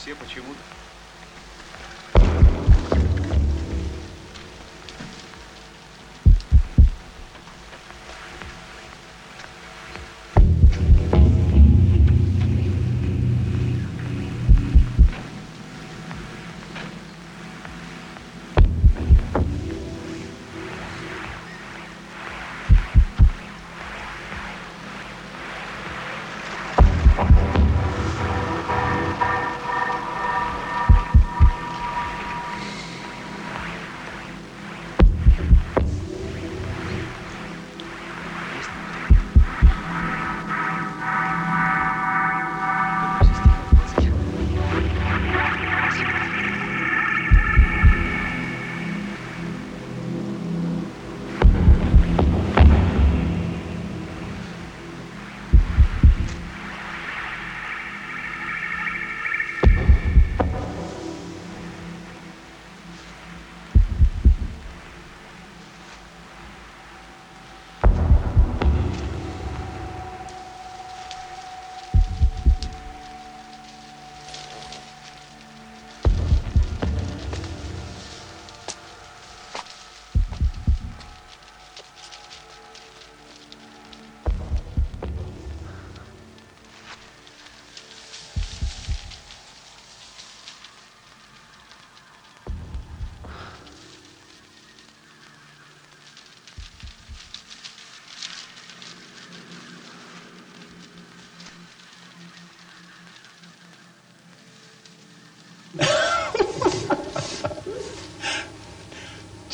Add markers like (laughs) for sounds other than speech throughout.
все почему-то.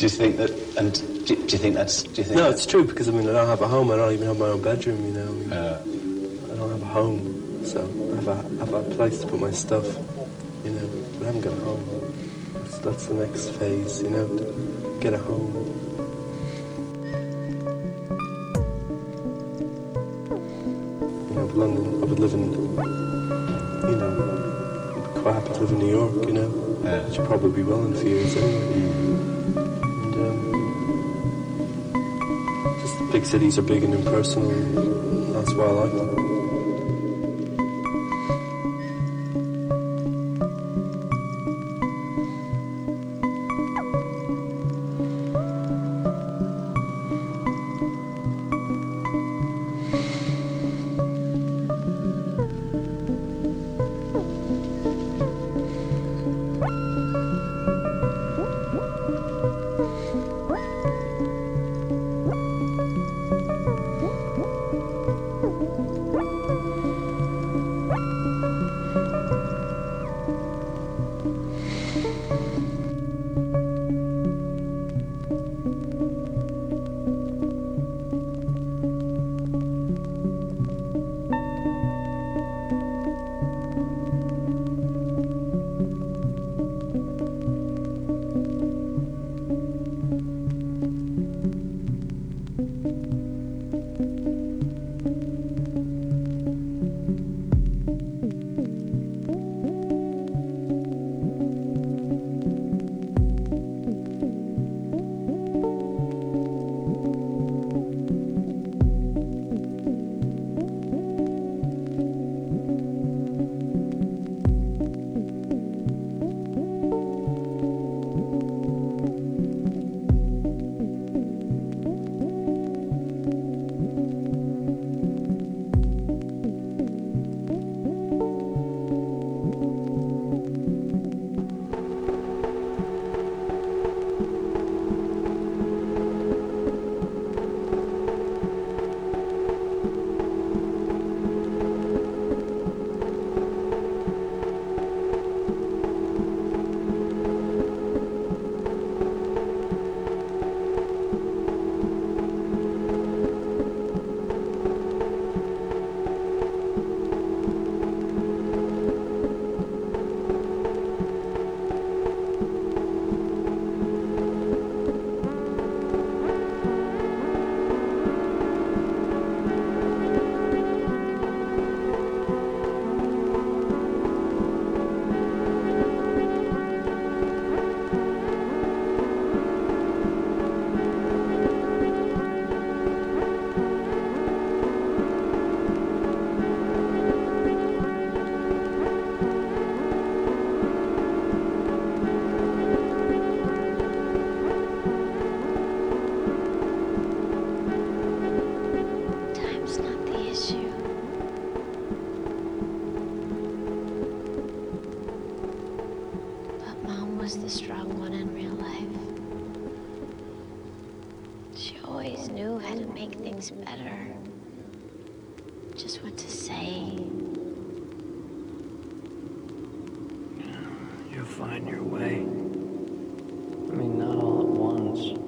Do you think that? And do, do you think that's? Do you think? No, it's true because I mean I don't have a home. I don't even have my own bedroom. You know, I, mean, uh. I don't have a home, so I have a, I have a place to put my stuff. you know. We haven't got a home. That's, that's the next phase, you know, get a home. You know, London, I would live in, you know, quite happy to live in New York, you know. Yeah. Which you probably will in a few years anyway. Cities are big and impersonal, that's why I like them. Strong one in real life. She always knew how to make things better. Just what to say. You'll find your way. I mean, not all at once,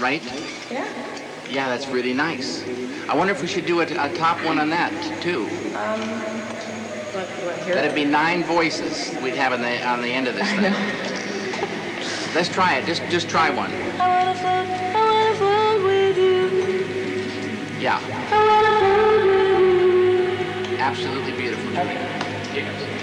Right? Yeah. Yeah, that's really nice. I wonder if we should do a, a top one on that too. Um, what, what, here? That'd be nine voices we'd have on the on the end of this thing. (laughs) Let's try it. Just just try one. I wanna float, I wanna float with you. Yeah. I wanna float with you. Absolutely beautiful. Here goes.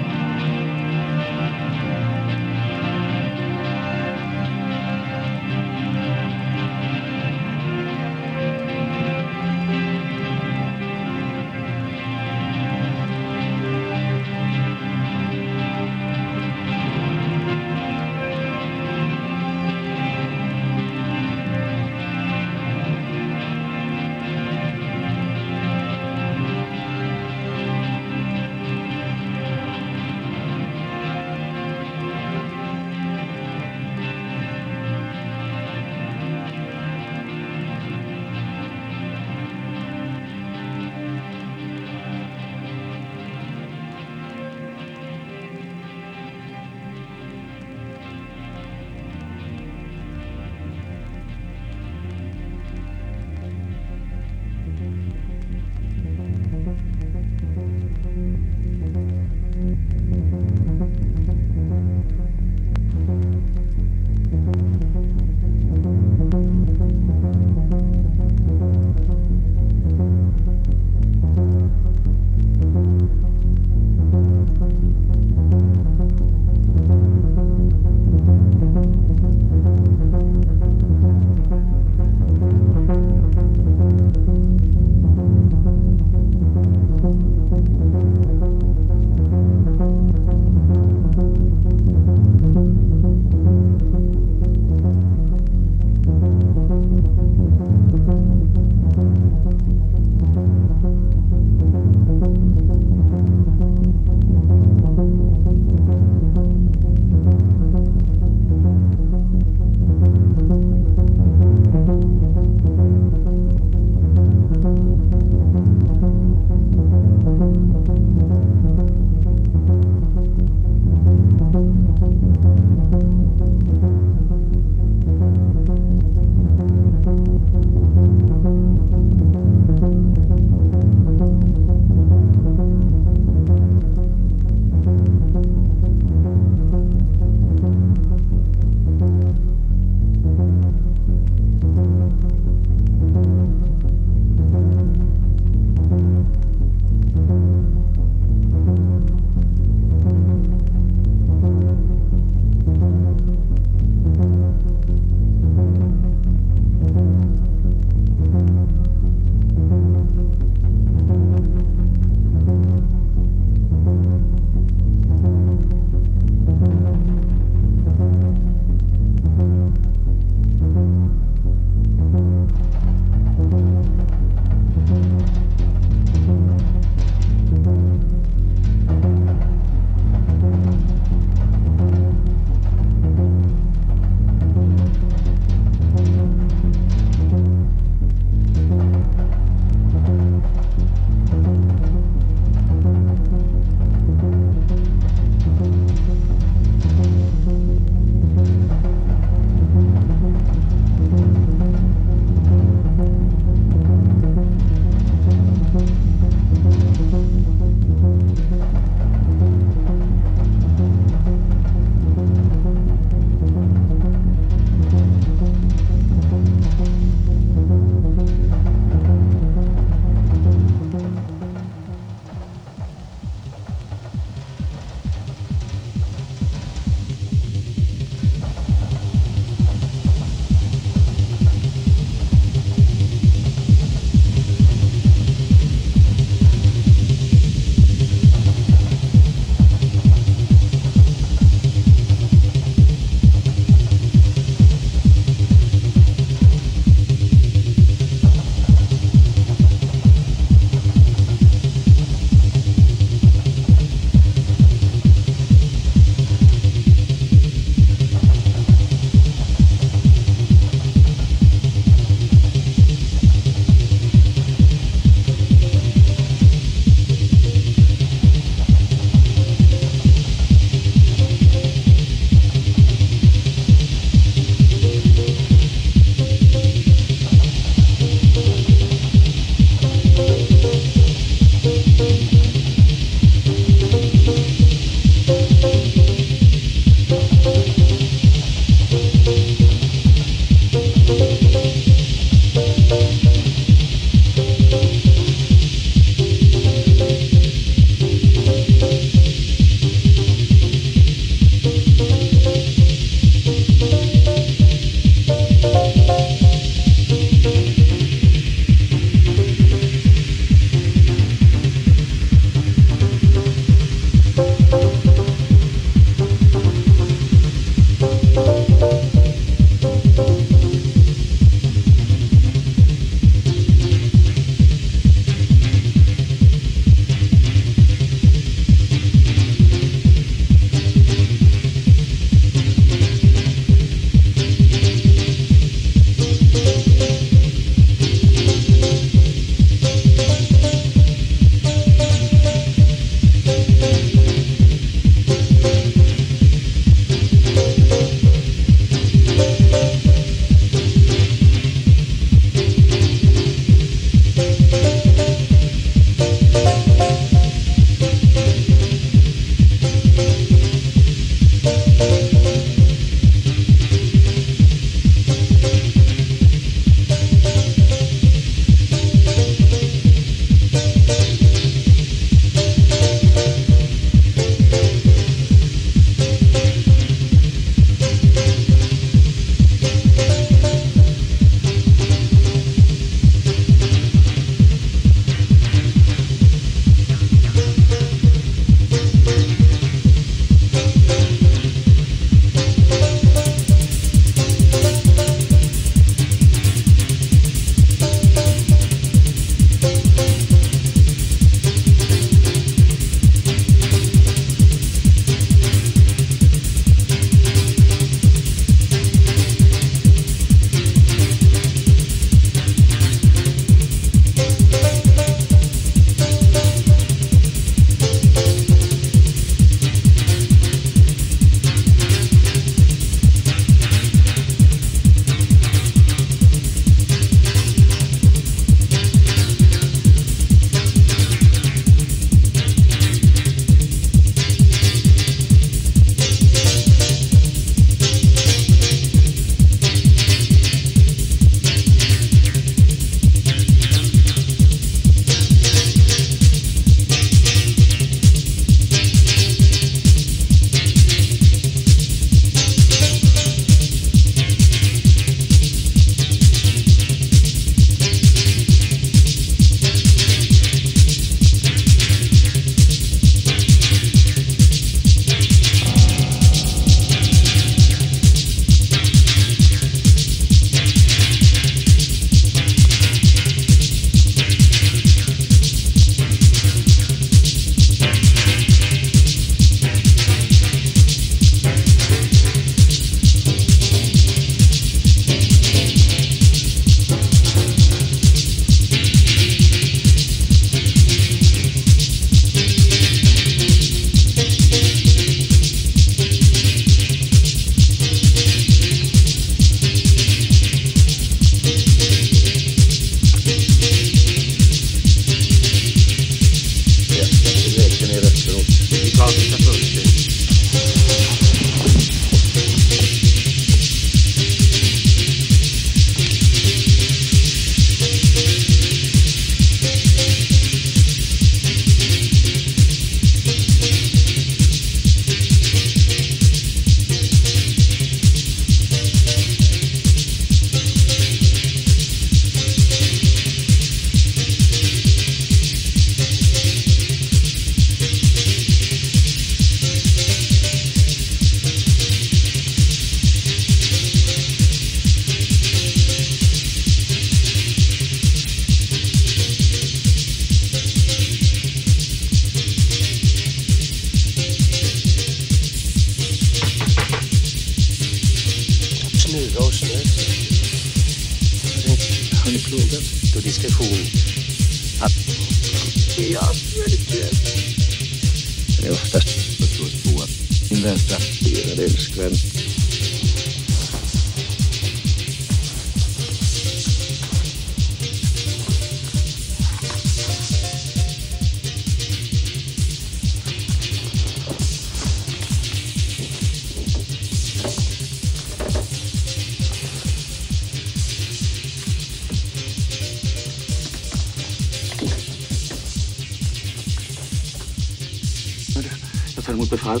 Befall.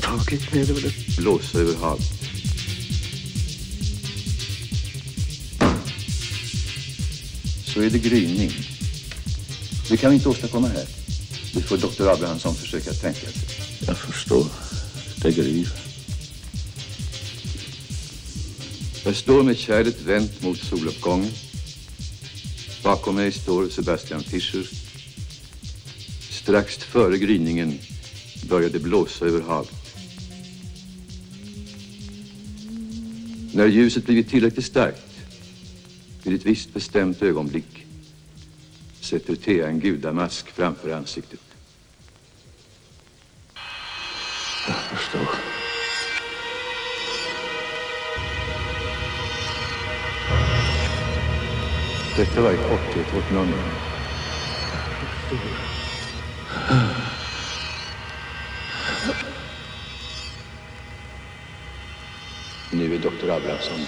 Taket med över det. Blåsa över havet. Så är det gryning. Det kan vi inte åstadkomma här. Det får doktor Abrahamsson försöka tänka sig. Jag förstår. Det gryr. Jag står med kärlet vänt mot soluppgången. Bakom mig står Sebastian Fischer. Strax före gryningen började blåsa över havet. När ljuset blivit tillräckligt starkt, vid ett visst bestämt ögonblick, sätter Thea en gudamask framför ansiktet. Jag förstår. Detta var i korthet vårt nummer. Nu är doktor Abrahamsson.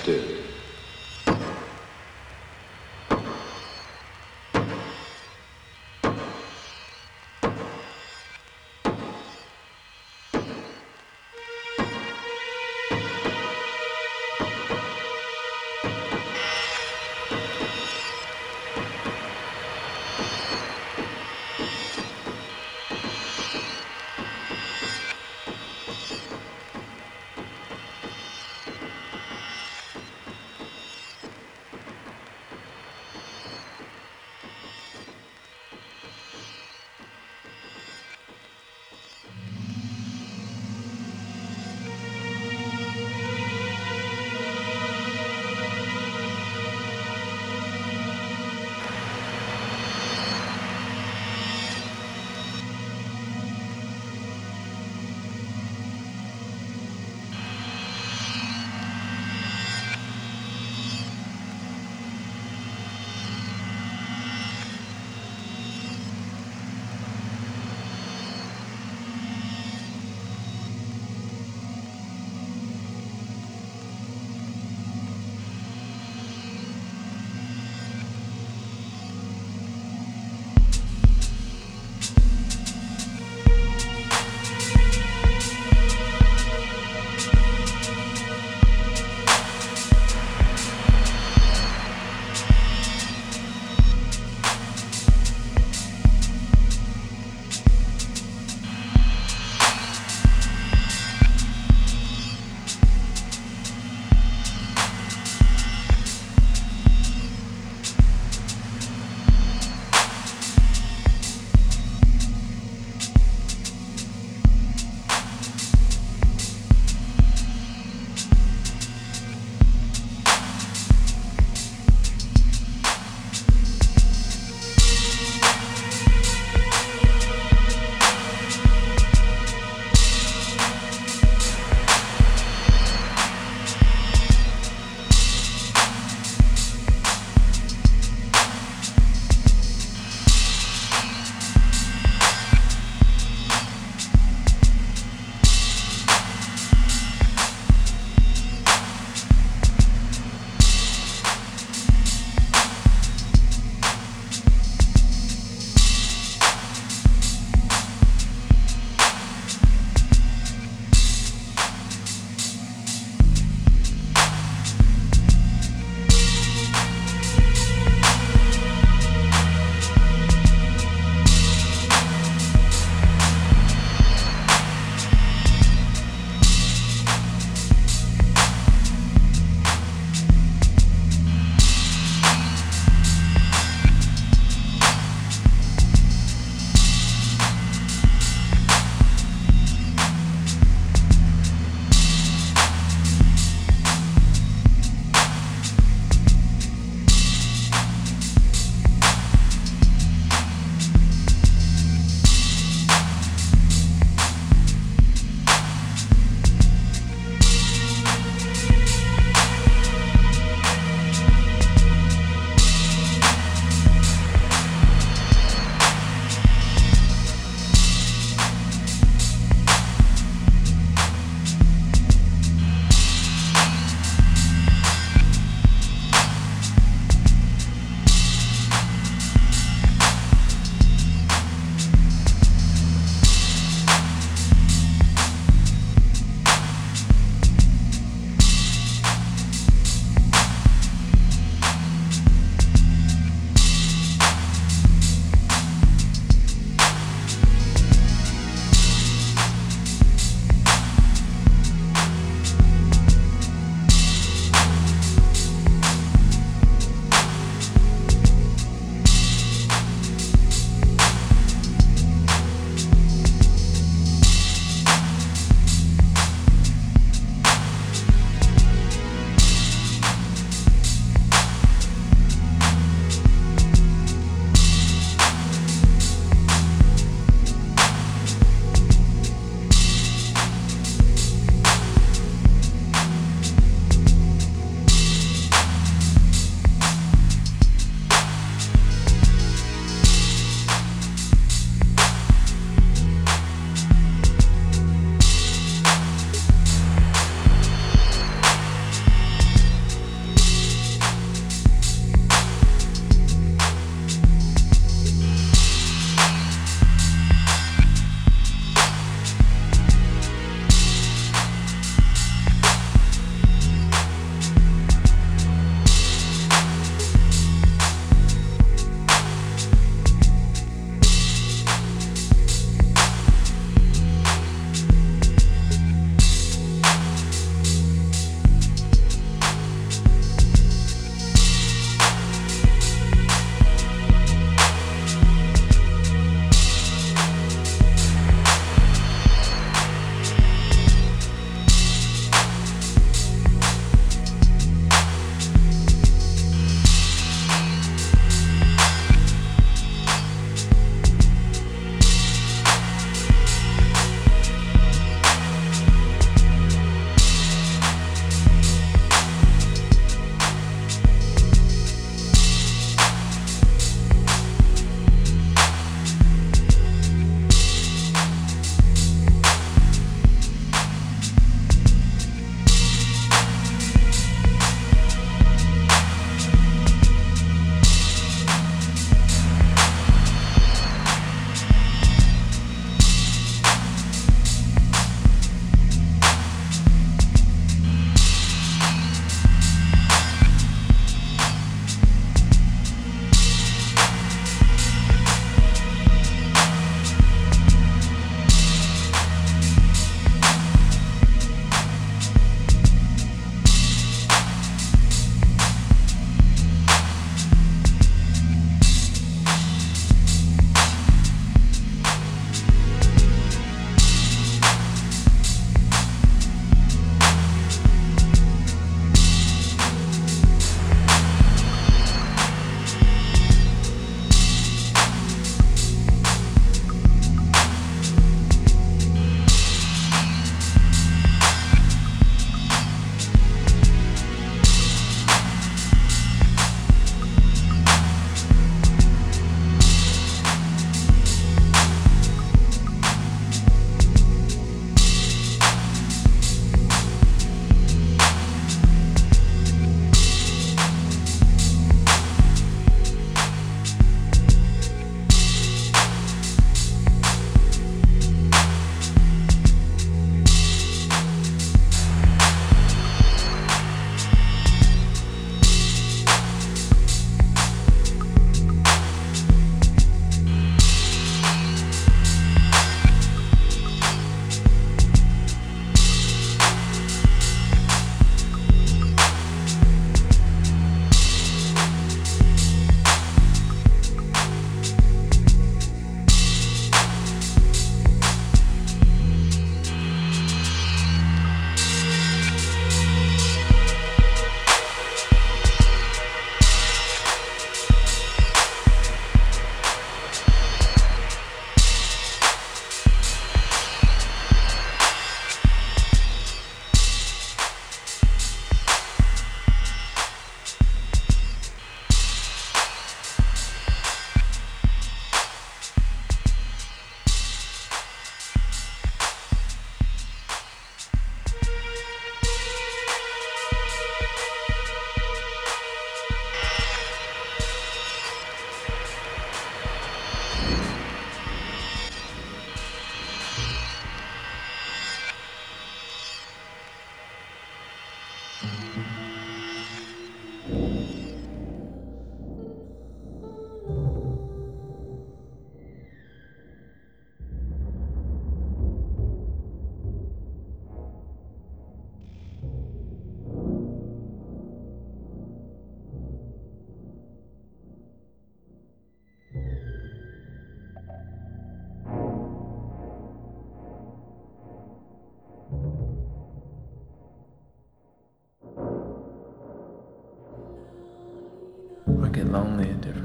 Lonely at different